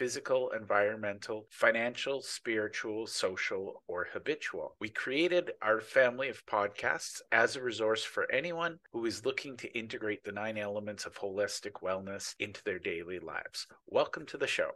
physical, environmental, financial, spiritual, social, or habitual. We created our family of podcasts as a resource for anyone who is looking to integrate the nine elements of holistic wellness into their daily lives. Welcome to the show.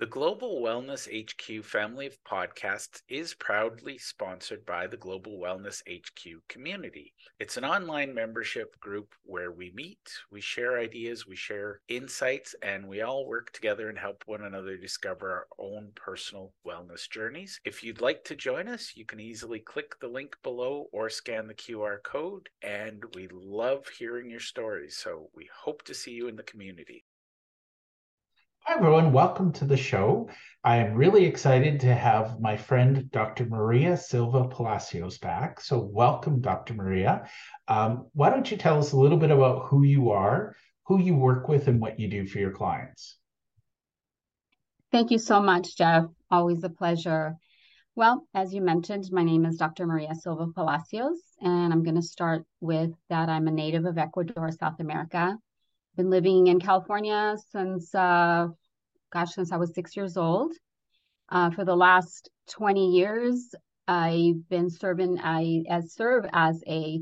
The Global Wellness HQ family of podcasts is proudly sponsored by the Global Wellness HQ community. It's an online membership group where we meet, we share ideas, we share insights, and we all work together and help one another discover our own personal wellness journeys. If you'd like to join us, you can easily click the link below or scan the QR code, and we love hearing your stories. So we hope to see you in the community. Hi, everyone. Welcome to the show. I am really excited to have my friend, Dr. Maria Silva Palacios, back. So, welcome, Dr. Maria. Um, why don't you tell us a little bit about who you are, who you work with, and what you do for your clients? Thank you so much, Jeff. Always a pleasure. Well, as you mentioned, my name is Dr. Maria Silva Palacios, and I'm going to start with that I'm a native of Ecuador, South America been living in California since, uh, gosh, since I was six years old. Uh, for the last 20 years, I've been serving, I as serve as a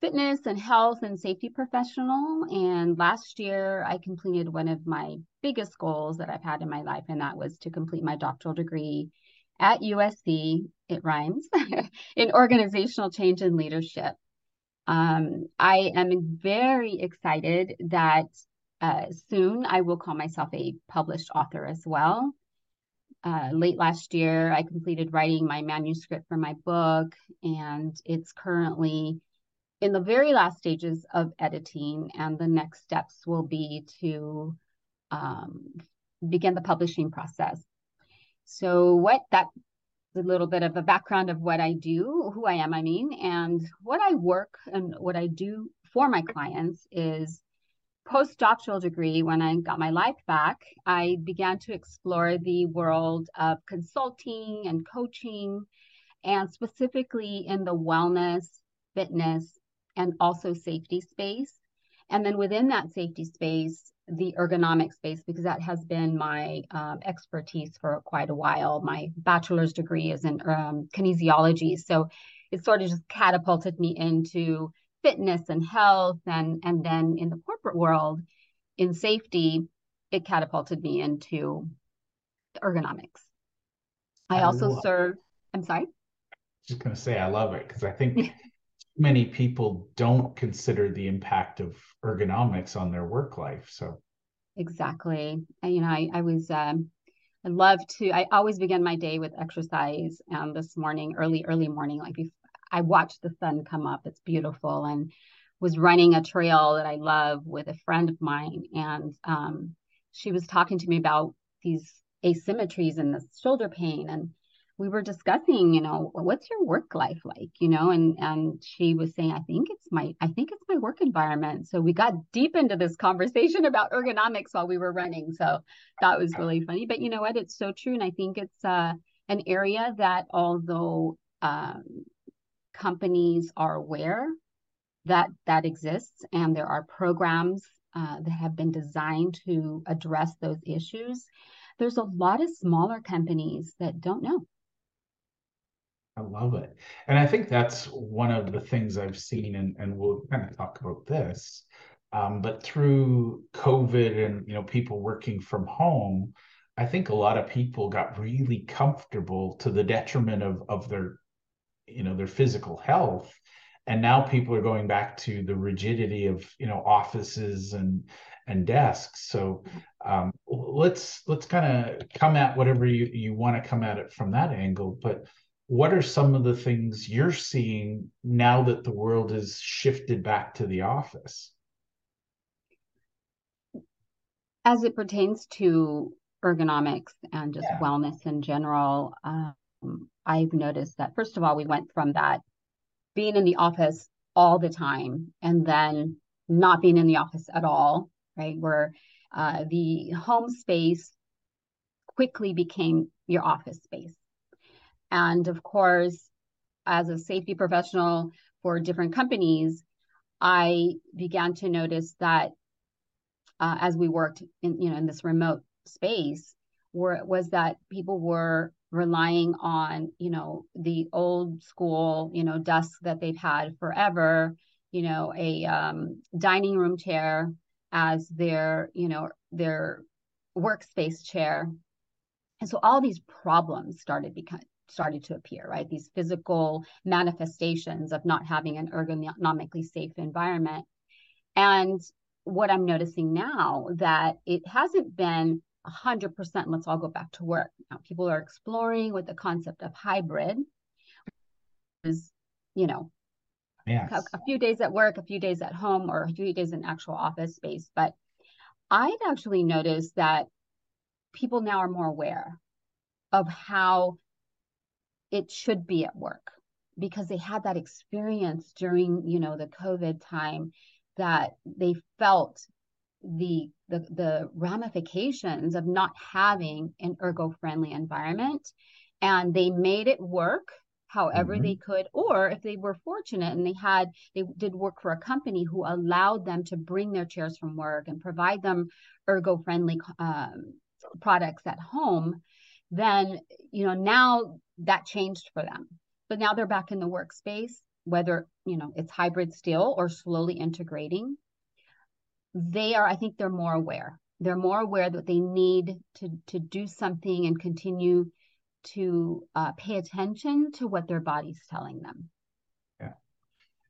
fitness and health and safety professional. And last year, I completed one of my biggest goals that I've had in my life, and that was to complete my doctoral degree at USC. It rhymes in organizational change and leadership. Um, I am very excited that uh, soon I will call myself a published author as well. Uh, late last year, I completed writing my manuscript for my book, and it's currently in the very last stages of editing. And the next steps will be to um, begin the publishing process. So, what that a little bit of a background of what I do, who I am, I mean, and what I work and what I do for my clients is postdoctoral degree when I got my life back, I began to explore the world of consulting and coaching and specifically in the wellness, fitness, and also safety space. And then within that safety space, the ergonomic space because that has been my um, expertise for quite a while. My bachelor's degree is in um, kinesiology, so it sort of just catapulted me into fitness and health, and and then in the corporate world, in safety, it catapulted me into ergonomics. I, I also serve. I'm sorry. Just gonna say I love it because I think many people don't consider the impact of ergonomics on their work life. So exactly. You know, I, I was um I love to I always begin my day with exercise. Um this morning, early, early morning, like I watched the sun come up. It's beautiful and was running a trail that I love with a friend of mine. And um she was talking to me about these asymmetries and the shoulder pain and we were discussing, you know, what's your work life like, you know, and and she was saying, I think it's my, I think it's my work environment. So we got deep into this conversation about ergonomics while we were running. So that was really funny. But you know what? It's so true, and I think it's uh, an area that although um, companies are aware that that exists, and there are programs uh, that have been designed to address those issues. There's a lot of smaller companies that don't know I love it. And I think that's one of the things I've seen, and, and we'll kind of talk about this. Um, but through COVID and you know people working from home, I think a lot of people got really comfortable to the detriment of of their you know their physical health. And now people are going back to the rigidity of you know offices and and desks. So um, let's let's kind of come at whatever you, you want to come at it from that angle. But what are some of the things you're seeing now that the world has shifted back to the office? as it pertains to ergonomics and just yeah. wellness in general, um, I've noticed that first of all, we went from that being in the office all the time and then not being in the office at all, right? Where uh, the home space quickly became your office space. And of course, as a safety professional for different companies, I began to notice that uh, as we worked in you know in this remote space, were was that people were relying on you know the old school you know desk that they've had forever, you know a um, dining room chair as their you know their workspace chair, and so all these problems started become started to appear, right? These physical manifestations of not having an ergonomically safe environment. And what I'm noticing now that it hasn't been 100% let's all go back to work. Now people are exploring with the concept of hybrid is, you know, yes. a, a few days at work, a few days at home, or a few days in actual office space. But I've actually noticed that people now are more aware of how it should be at work because they had that experience during you know the covid time that they felt the the, the ramifications of not having an ergo friendly environment and they made it work however mm-hmm. they could or if they were fortunate and they had they did work for a company who allowed them to bring their chairs from work and provide them ergo friendly um, products at home then you know now that changed for them. But now they're back in the workspace whether you know it's hybrid still or slowly integrating. They are i think they're more aware. They're more aware that they need to to do something and continue to uh, pay attention to what their body's telling them. Yeah.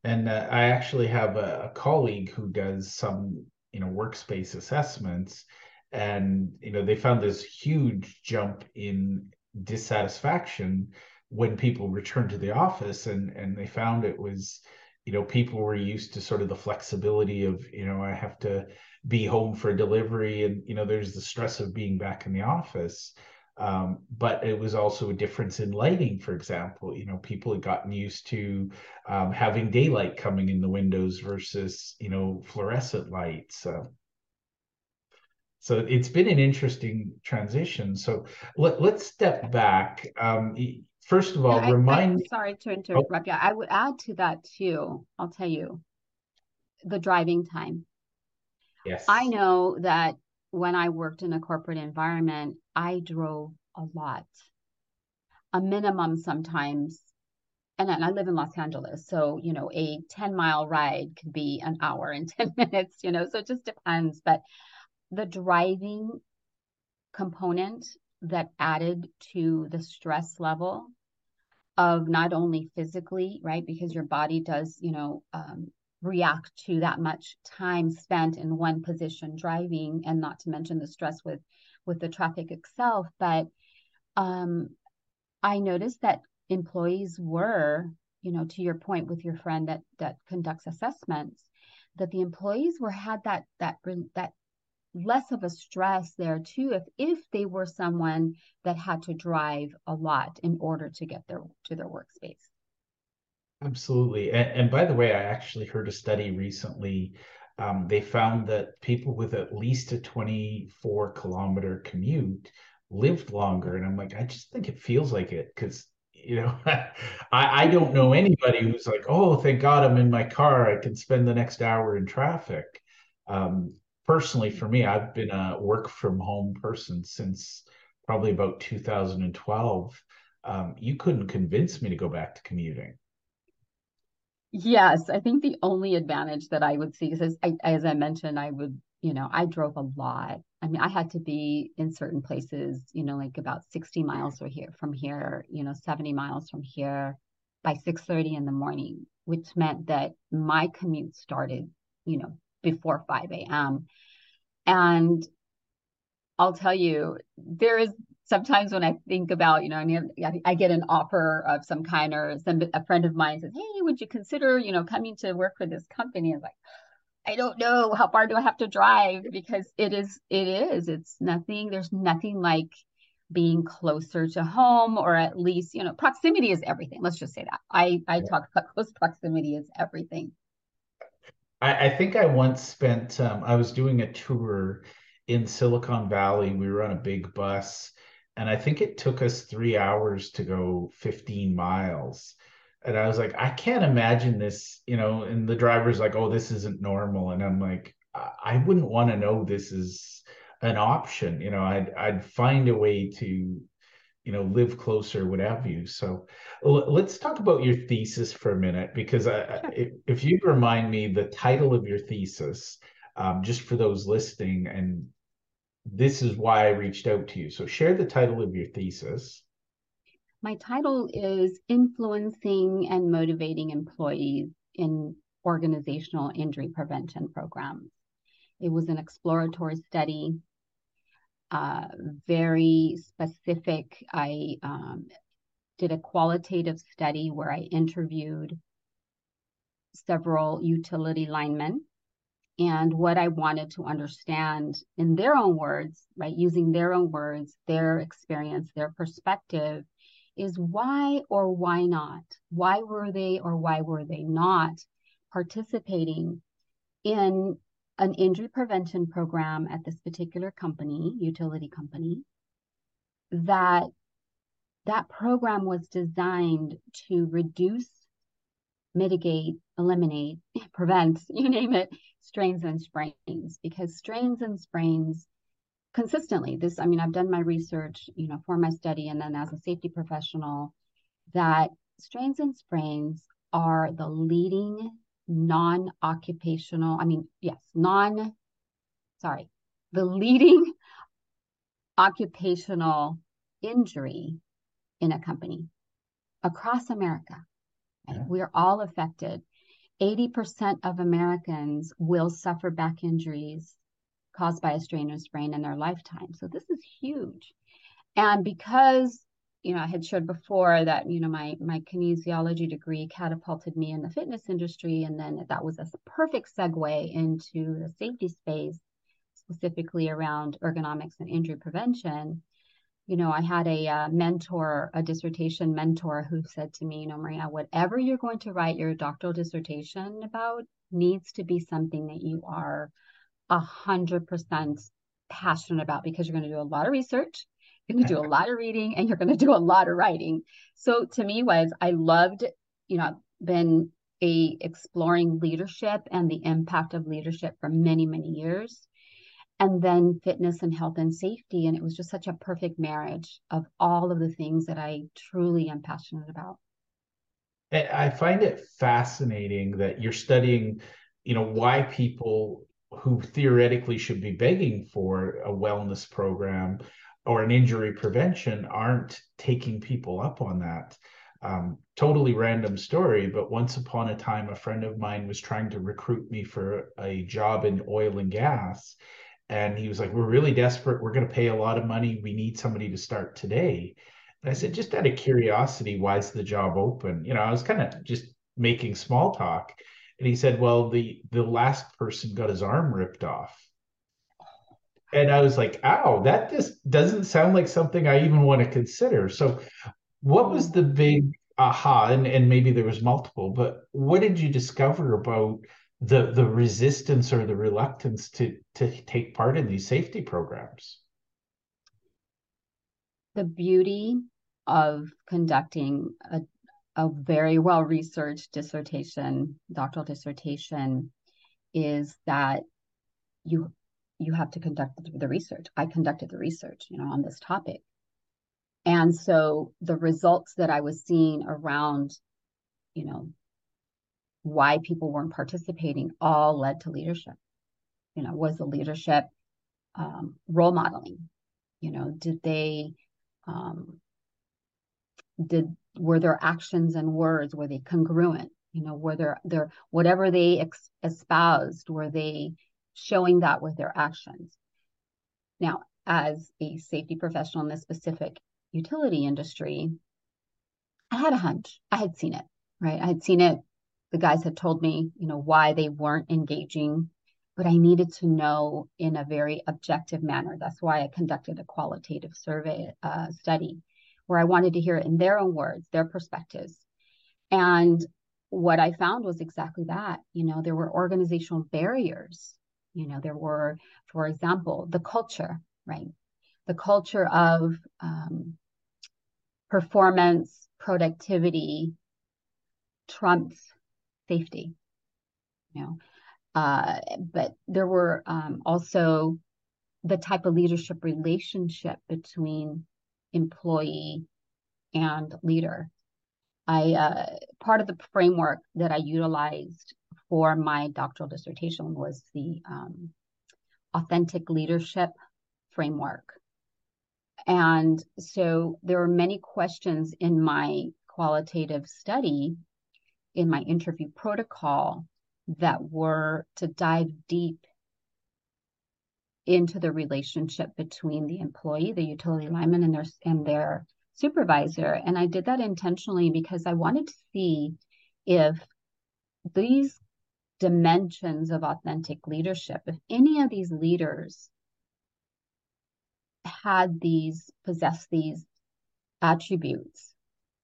And uh, i actually have a, a colleague who does some you know workspace assessments and you know they found this huge jump in dissatisfaction when people returned to the office and and they found it was you know people were used to sort of the flexibility of you know i have to be home for delivery and you know there's the stress of being back in the office. Um, but it was also a difference in lighting for example. You know people had gotten used to um, having daylight coming in the windows versus you know fluorescent lights. Uh, so it's been an interesting transition. So let, let's step back. Um, first of all, I, remind. I, sorry to interrupt oh. you. I would add to that too. I'll tell you the driving time. Yes. I know that when I worked in a corporate environment, I drove a lot, a minimum sometimes. And I live in Los Angeles. So, you know, a 10 mile ride could be an hour and 10 minutes, you know, so it just depends. But the driving component that added to the stress level of not only physically, right? Because your body does, you know, um, react to that much time spent in one position driving, and not to mention the stress with with the traffic itself. But um, I noticed that employees were, you know, to your point with your friend that that conducts assessments, that the employees were had that that that less of a stress there too if if they were someone that had to drive a lot in order to get their to their workspace. Absolutely. And, and by the way i actually heard a study recently um, they found that people with at least a 24 kilometer commute lived longer and i'm like i just think it feels like it because you know I, I don't know anybody who's like oh thank god i'm in my car i can spend the next hour in traffic. Um, personally for me, I've been a work from home person since probably about 2012. Um, you couldn't convince me to go back to commuting. Yes, I think the only advantage that I would see is, as I, as I mentioned, I would, you know, I drove a lot. I mean, I had to be in certain places, you know, like about 60 miles or here, from here, you know, 70 miles from here by 6:30 in the morning, which meant that my commute started, you know, before 5 a.m. And I'll tell you, there is sometimes when I think about, you know, I mean, I get an offer of some kind, or some a friend of mine says, "Hey, would you consider, you know, coming to work for this company?" I'm like, I don't know how far do I have to drive because it is it is it's nothing there's nothing like being closer to home or at least you know proximity is everything let's just say that I I yeah. talk about close proximity is everything I, I think I once spent um, I was doing a tour in Silicon Valley we were on a big bus and I think it took us three hours to go 15 miles and I was like, I can't imagine this, you know. And the driver's like, oh, this isn't normal. And I'm like, I wouldn't want to know this is an option. You know, I'd I'd find a way to, you know, live closer, what have you. So let's talk about your thesis for a minute, because I, if, if you remind me the title of your thesis, um, just for those listening, and this is why I reached out to you. So share the title of your thesis. My title is Influencing and Motivating Employees in Organizational Injury Prevention Programs. It was an exploratory study, uh, very specific. I um, did a qualitative study where I interviewed several utility linemen and what I wanted to understand in their own words, right, using their own words, their experience, their perspective, is why or why not? Why were they or why were they not participating in an injury prevention program at this particular company, utility company, that that program was designed to reduce, mitigate, eliminate, prevent, you name it, strains and sprains. Because strains and sprains consistently this i mean i've done my research you know for my study and then as a safety professional that strains and sprains are the leading non-occupational i mean yes non sorry the leading occupational injury in a company across america yeah. we are all affected 80% of americans will suffer back injuries caused by a strain or sprain in their lifetime. So this is huge. And because you know, I had shared before that, you know, my my kinesiology degree catapulted me in the fitness industry. And then that was a perfect segue into the safety space, specifically around ergonomics and injury prevention. You know, I had a uh, mentor, a dissertation mentor who said to me, you know, Maria, whatever you're going to write your doctoral dissertation about needs to be something that you are a hundred percent passionate about because you're going to do a lot of research, you're going to do a lot of reading, and you're going to do a lot of writing. So to me was I loved, you know, been a exploring leadership and the impact of leadership for many many years and then fitness and health and safety and it was just such a perfect marriage of all of the things that i truly am passionate about i find it fascinating that you're studying you know why people who theoretically should be begging for a wellness program or an injury prevention aren't taking people up on that. Um, totally random story, but once upon a time, a friend of mine was trying to recruit me for a job in oil and gas. And he was like, We're really desperate. We're going to pay a lot of money. We need somebody to start today. And I said, Just out of curiosity, why is the job open? You know, I was kind of just making small talk. And he said, Well, the the last person got his arm ripped off. And I was like, ow, that just doesn't sound like something I even want to consider. So what was the big aha? And, and maybe there was multiple, but what did you discover about the the resistance or the reluctance to to take part in these safety programs? The beauty of conducting a a very well researched dissertation, doctoral dissertation, is that you you have to conduct the research. I conducted the research, you know, on this topic. And so the results that I was seeing around, you know, why people weren't participating all led to leadership. You know, was the leadership um, role modeling? You know, did they um, did were their actions and words were they congruent you know were there their whatever they ex- espoused were they showing that with their actions now as a safety professional in this specific utility industry i had a hunch i had seen it right i had seen it the guys had told me, you know, why they weren't engaging, but I needed to know in a very objective manner. That's why I conducted a qualitative survey uh, study where I wanted to hear it in their own words, their perspectives. And what I found was exactly that. You know, there were organizational barriers. You know, there were, for example, the culture, right? The culture of um, performance, productivity trumps safety. You know, uh, but there were um, also the type of leadership relationship between employee and leader I uh, part of the framework that I utilized for my doctoral dissertation was the um, authentic leadership framework. And so there are many questions in my qualitative study, in my interview protocol, that were to dive deep into the relationship between the employee, the utility lineman, and their and their supervisor. And I did that intentionally because I wanted to see if these dimensions of authentic leadership, if any of these leaders had these, possessed these attributes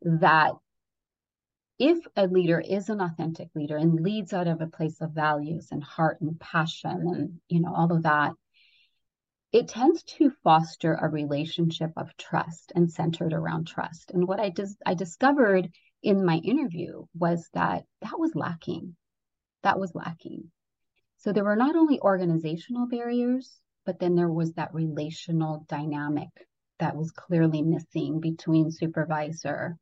that if a leader is an authentic leader and leads out of a place of values and heart and passion and you know all of that it tends to foster a relationship of trust and centered around trust. And what I dis- I discovered in my interview was that that was lacking. That was lacking. So there were not only organizational barriers, but then there was that relational dynamic that was clearly missing between supervisor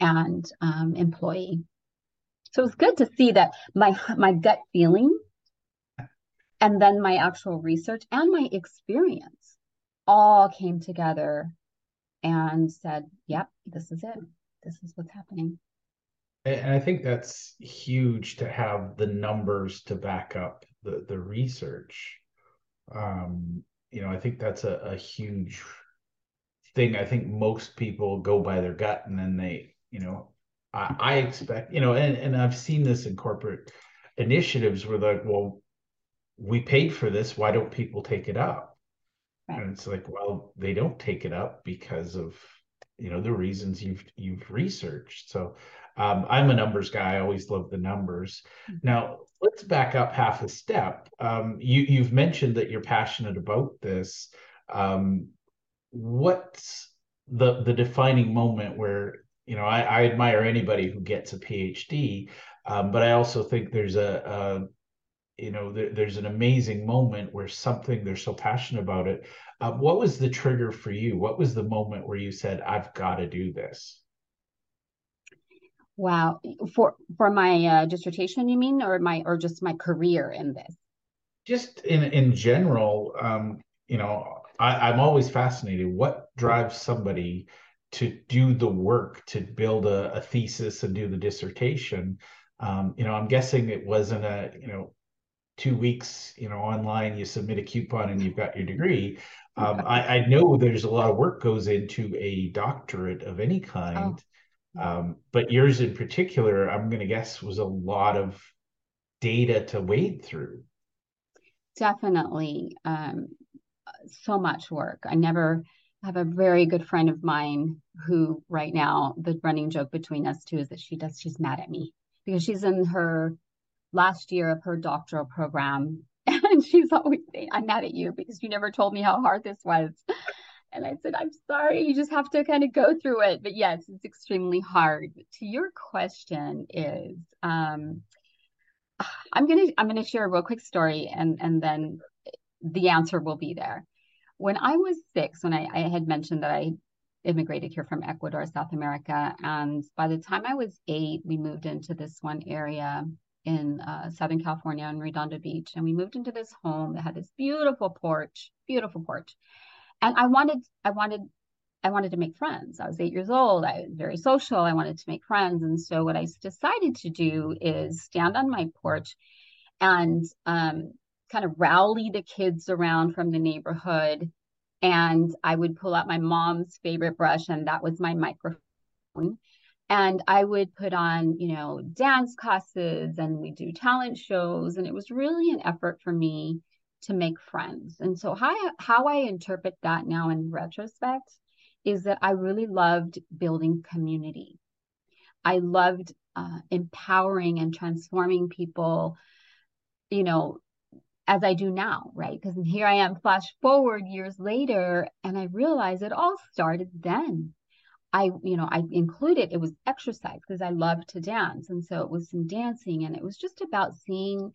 and um, employee. So it's good to see that my my gut feeling and then my actual research and my experience all came together and said, yep, this is it. This is what's happening. And I think that's huge to have the numbers to back up the, the research. Um, you know, I think that's a, a huge thing. I think most people go by their gut and then they, you know, I, I expect, you know, and, and I've seen this in corporate initiatives where like, well, we paid for this. Why don't people take it up? Right. And it's like, well, they don't take it up because of you know the reasons you've you've researched. So um, I'm a numbers guy. I always love the numbers. Mm-hmm. Now let's back up half a step. Um, you you've mentioned that you're passionate about this. Um, what's the the defining moment where you know I, I admire anybody who gets a PhD, um, but I also think there's a, a you know there, there's an amazing moment where something they're so passionate about it. Uh, what was the trigger for you? What was the moment where you said i've got to do this wow. For for my uh, dissertation you mean? Or my or just my career in this? Just in in general um you know I, i'm always fascinated. What drives somebody to do the work to build a, a thesis and do the dissertation? Um, you know i'm guessing it wasn't a you know two weeks, you know, online, you submit a coupon and you've got your degree. Um, I, I, know there's a lot of work goes into a doctorate of any kind, oh. um, but yours in particular, I'm going to guess, was a lot of data to wade through. Definitely, um, so much work. I never have a very good friend of mine who, right now, the running joke between us two is that she does. She's mad at me because she's in her last year of her doctoral program. And she's always saying, I'm mad at you because you never told me how hard this was. And I said, I'm sorry, you just have to kind of go through it. But yes, it's extremely hard. To your question is um, I'm gonna I'm gonna share a real quick story and and then the answer will be there. When I was six, when I, I had mentioned that I immigrated here from Ecuador, South America. And by the time I was eight, we moved into this one area in uh, Southern California in Redondo Beach. And we moved into this home that had this beautiful porch, beautiful porch. And I wanted, I wanted, I wanted to make friends. I was eight years old. I was very social. I wanted to make friends. And so what I decided to do is stand on my porch and um, kind of rally the kids around from the neighborhood. And I would pull out my mom's favorite brush, and that was my microphone and I would put on, you know, dance classes and we do talent shows. And it was really an effort for me to make friends. And so how, how I interpret that now in retrospect is that I really loved building community. I loved uh, empowering and transforming people, you know, as I do now, right? Because here I am, flash forward years later, and I realize it all started then. I, you know, I included it was exercise because I love to dance. And so it was some dancing and it was just about seeing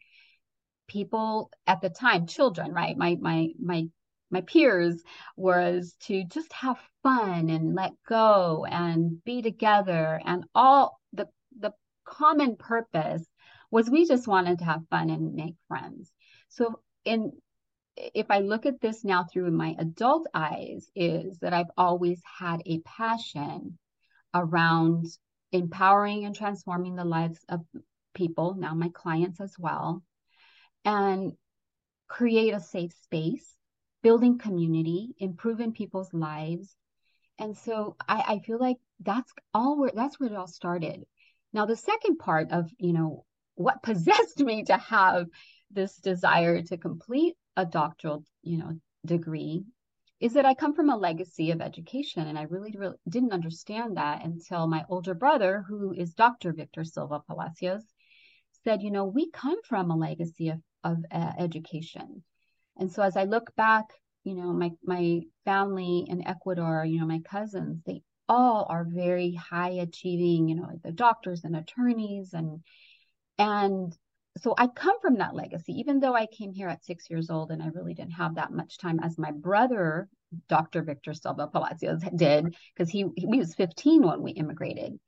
people at the time, children, right? My my my my peers was to just have fun and let go and be together and all the the common purpose was we just wanted to have fun and make friends so in if I look at this now through my adult eyes, is that I've always had a passion around empowering and transforming the lives of people, now my clients as well, and create a safe space, building community, improving people's lives. And so I, I feel like that's all where that's where it all started. Now the second part of, you know, what possessed me to have this desire to complete a doctoral, you know, degree is that I come from a legacy of education. And I really, really didn't understand that until my older brother, who is Dr. Victor Silva Palacios, said, you know, we come from a legacy of, of uh, education. And so as I look back, you know, my, my family in Ecuador, you know, my cousins, they all are very high achieving, you know, the doctors and attorneys and, and so I come from that legacy, even though I came here at six years old and I really didn't have that much time as my brother, Dr. Victor Silva Palacios, did, because he, he was 15 when we immigrated.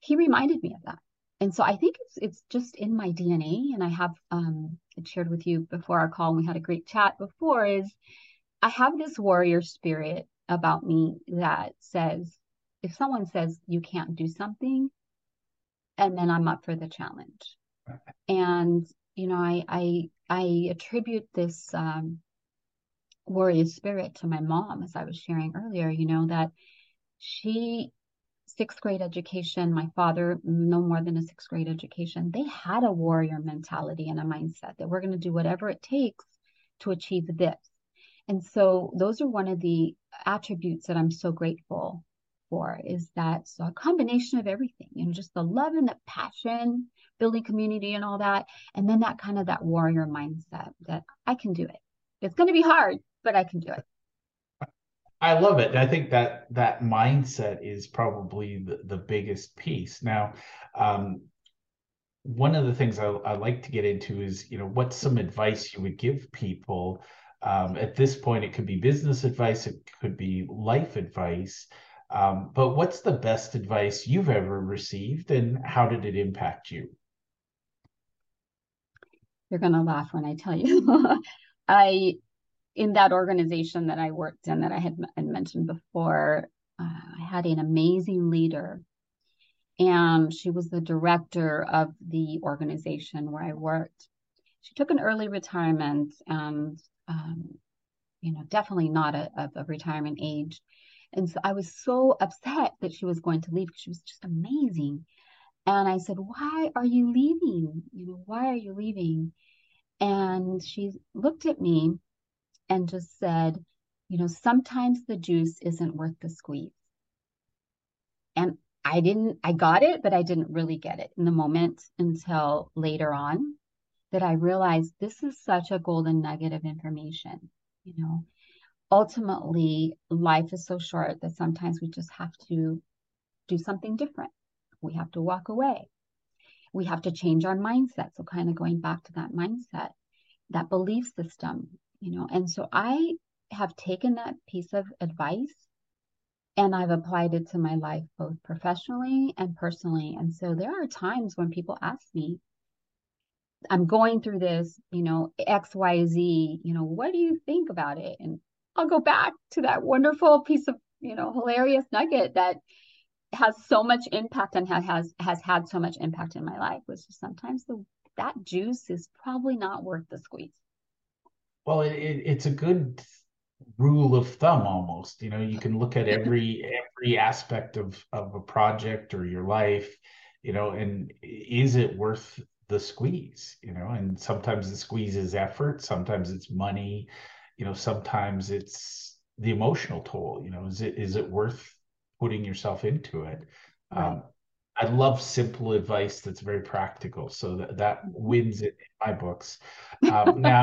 He reminded me of that. And so I think it's it's just in my DNA. And I have um, shared with you before our call, and we had a great chat before, is I have this warrior spirit about me that says, if someone says you can't do something, and then I'm up for the challenge and you know i i i attribute this um warrior spirit to my mom as i was sharing earlier you know that she sixth grade education my father no more than a sixth grade education they had a warrior mentality and a mindset that we're going to do whatever it takes to achieve this. And so those are one of the attributes that i'm so grateful for is that so a combination of everything you know just the love and the passion building community and all that. And then that kind of that warrior mindset that I can do it. It's going to be hard, but I can do it. I love it. I think that that mindset is probably the, the biggest piece. Now, um, one of the things I, I, like to get into is, you know, what's some advice you would give people? Um, at this point, it could be business advice, it could be life advice. Um, but what's the best advice you've ever received, and how did it impact you? You're going to laugh when I tell you. I, in that organization that I worked in that I had, had mentioned before, uh, I had an amazing leader. And she was the director of the organization where I worked. She took an early retirement and, um, you know, definitely not a, a retirement age. And so I was so upset that she was going to leave because she was just amazing. And I said, Why are you leaving? You know, why are you leaving? And she looked at me and just said, You know, sometimes the juice isn't worth the squeeze. And I didn't, I got it, but I didn't really get it in the moment until later on that I realized this is such a golden nugget of information. You know, ultimately, life is so short that sometimes we just have to do something different. We have to walk away we have to change our mindset. So, kind of going back to that mindset, that belief system, you know. And so, I have taken that piece of advice and I've applied it to my life, both professionally and personally. And so, there are times when people ask me, I'm going through this, you know, XYZ, you know, what do you think about it? And I'll go back to that wonderful piece of, you know, hilarious nugget that has so much impact and has has had so much impact in my life was just sometimes the that juice is probably not worth the squeeze. Well it, it, it's a good rule of thumb almost you know you can look at every every aspect of of a project or your life you know and is it worth the squeeze you know? And sometimes the squeeze is effort sometimes it's money you know sometimes it's the emotional toll you know is it is it worth putting yourself into it? Right. um, i love simple advice that's very practical so that that wins it in my books. Um, now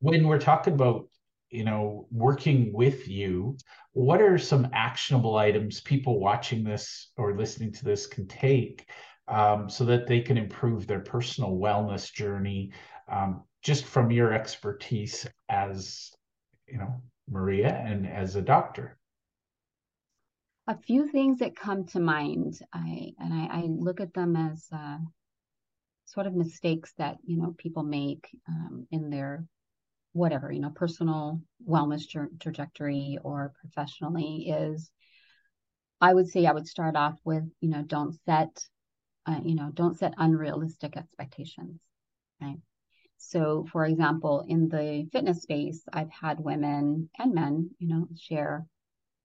when we're talking about you know working with you what are some actionable items people watching this or listening to this can take um, so that they can improve their personal wellness journey? Um, just from your expertise as you know maria and as a doctor? A few things that come to mind. I and i, I look at them as uh, sort of mistakes that you know people make um, in their whatever you know personal wellness tra- trajectory or professionally is i would say i would start off with you know don't set uh, you know don't set unrealistic expectations right so for example in the fitness space i've had women and men you know share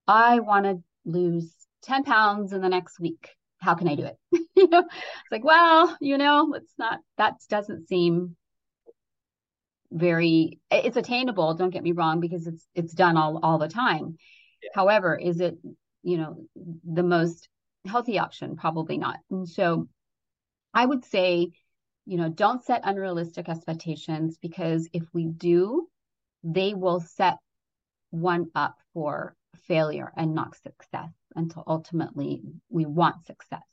i want to lose 10 pounds in the next week. How can i do it? You know it's like well you know it's not that doesn't seem very it's attainable don't get me wrong because it's it's done all all the time. Yeah. however is it you know the most healthy option? Probably not. And so i would say you know don't set unrealistic expectations because if we do they will set one up for failure and not success until ultimately we want success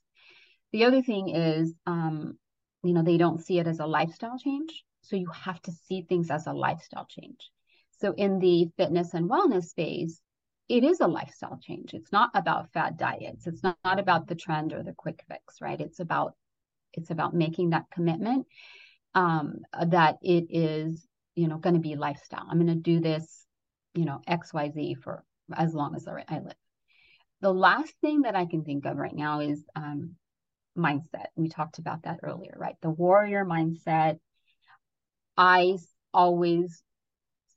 the other thing is um you know they don't see it as a lifestyle change so you have to see things as a lifestyle change. So in the fitness and wellness space, it is a lifestyle change. It's not about fad diets. It's not, not about the trend or the quick fix, right? It's about it's about making that commitment um, that it is, you know, going to be lifestyle. I'm going to do this, you know, X, Y, Z for as long as I live. The last thing that I can think of right now is um, mindset. We talked about that earlier, right? The warrior mindset, I always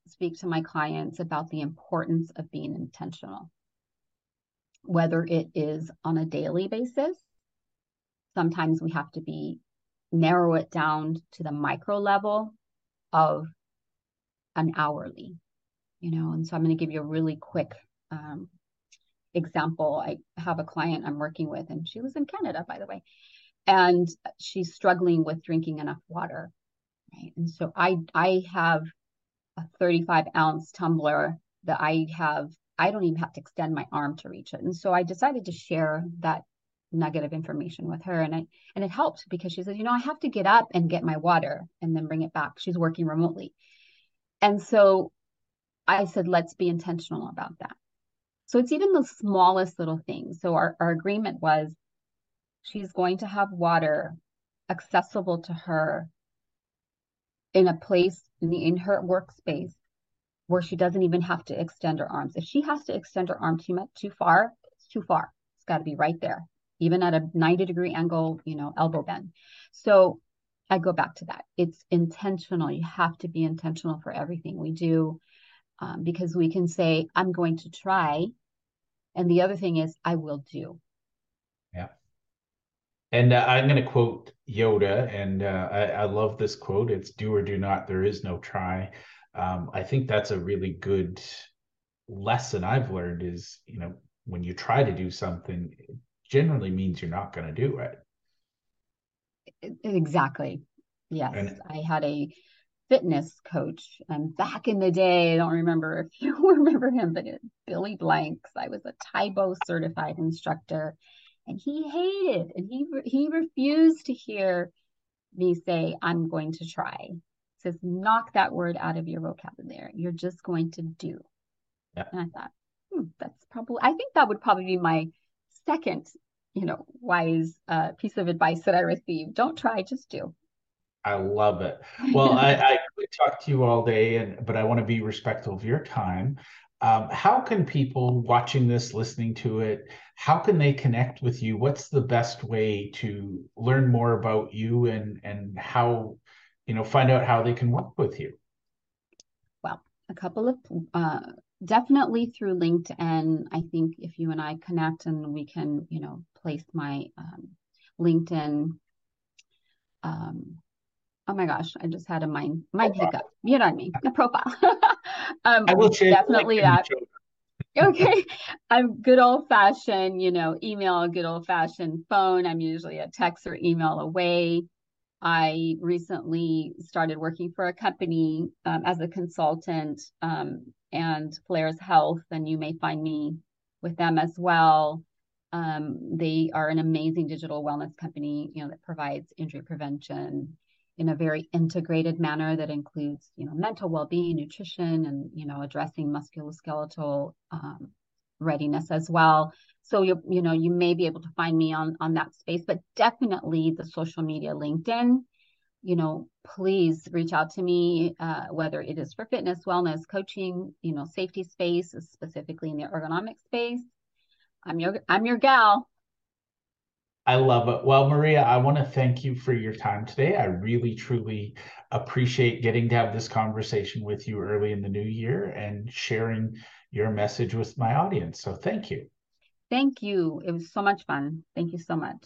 speak to my clients about the importance of being intentional, whether it is on a daily basis. Sometimes we have to be narrow it down to the micro level of an hourly, you know. And so I'm going to give you a really quick um, example. I have a client I'm working with, and she was in Canada, by the way, and she's struggling with drinking enough water right? And so I I have a 35 ounce tumbler that I have. I don't even have to extend my arm to reach it. And so I decided to share that nugget of information with her, and I and it helped because she said, you know, I have to get up and get my water and then bring it back. She's working remotely, and so I said, let's be intentional about that. So it's even the smallest little things. So our, our agreement was she's going to have water accessible to her in a place in, the, in her workspace where she doesn't even have to extend her arms. If she has to extend her arm too much too far, it's too far. It's got to be right there, even at a 90 degree angle, you know, elbow bend. So I go back to that. It's intentional. You have to be intentional for everything we do um, because we can say, I'm going to try. And the other thing is, I will do. Yeah. And uh, I'm going to quote Yoda, and uh, I, I, love this quote. It's "Do or do not. There is no try." Um, I think that's a really good lesson I've learned. Is you know when you try to do something, generally means you're not going to do it. Exactly. Yes, and, I had a fitness coach, and back in the day, I don't remember if you remember him, but it, Billy Blanks. I was a Tae Bo certified instructor and he hated and he he refused to hear me say i'm going to try says knock that word out of your vocabulary you're just going to do yeah. and i thought hmm, that's probably i think that would probably be my second you know wise uh, piece of advice that i received don't try just do I love it. Well, I, I could talk to you all day, and but I want to be respectful of your time. Um, how can people watching this, listening to it, how can they connect with you? What's the best way to learn more about you and and how, you know, find out how they can work with you? Well, a couple of uh, definitely through LinkedIn. I think if you and I connect and we can, you know, place my um, LinkedIn. Um, oh my gosh, I just had a mind mind hiccup. You know what I mean? The profile. um, I will definitely that. okay, I'm good old fashioned, you know, email, good old fashioned phone. I'm usually a text or email away. I recently started working for a company um, as a consultant um, and Flair's Health, and you may find me with them as well. Um, they are an amazing digital wellness company, you know, that provides injury prevention in a very integrated manner that includes, you know, mental well-being, nutrition, and you know, addressing musculoskeletal um, readiness as well. So you you know you may be able to find me on on that space, but definitely the social media, LinkedIn. You know, please reach out to me, uh, whether it is for fitness, wellness, coaching, you know, safety space, specifically in the ergonomic space. I'm your I'm your gal. I love it. Well, Maria, I want to thank you for your time today. I really, truly appreciate getting to have this conversation with you early in the new year and sharing your message with my audience. So thank you. Thank you. It was so much fun. Thank you so much.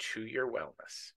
to your wellness.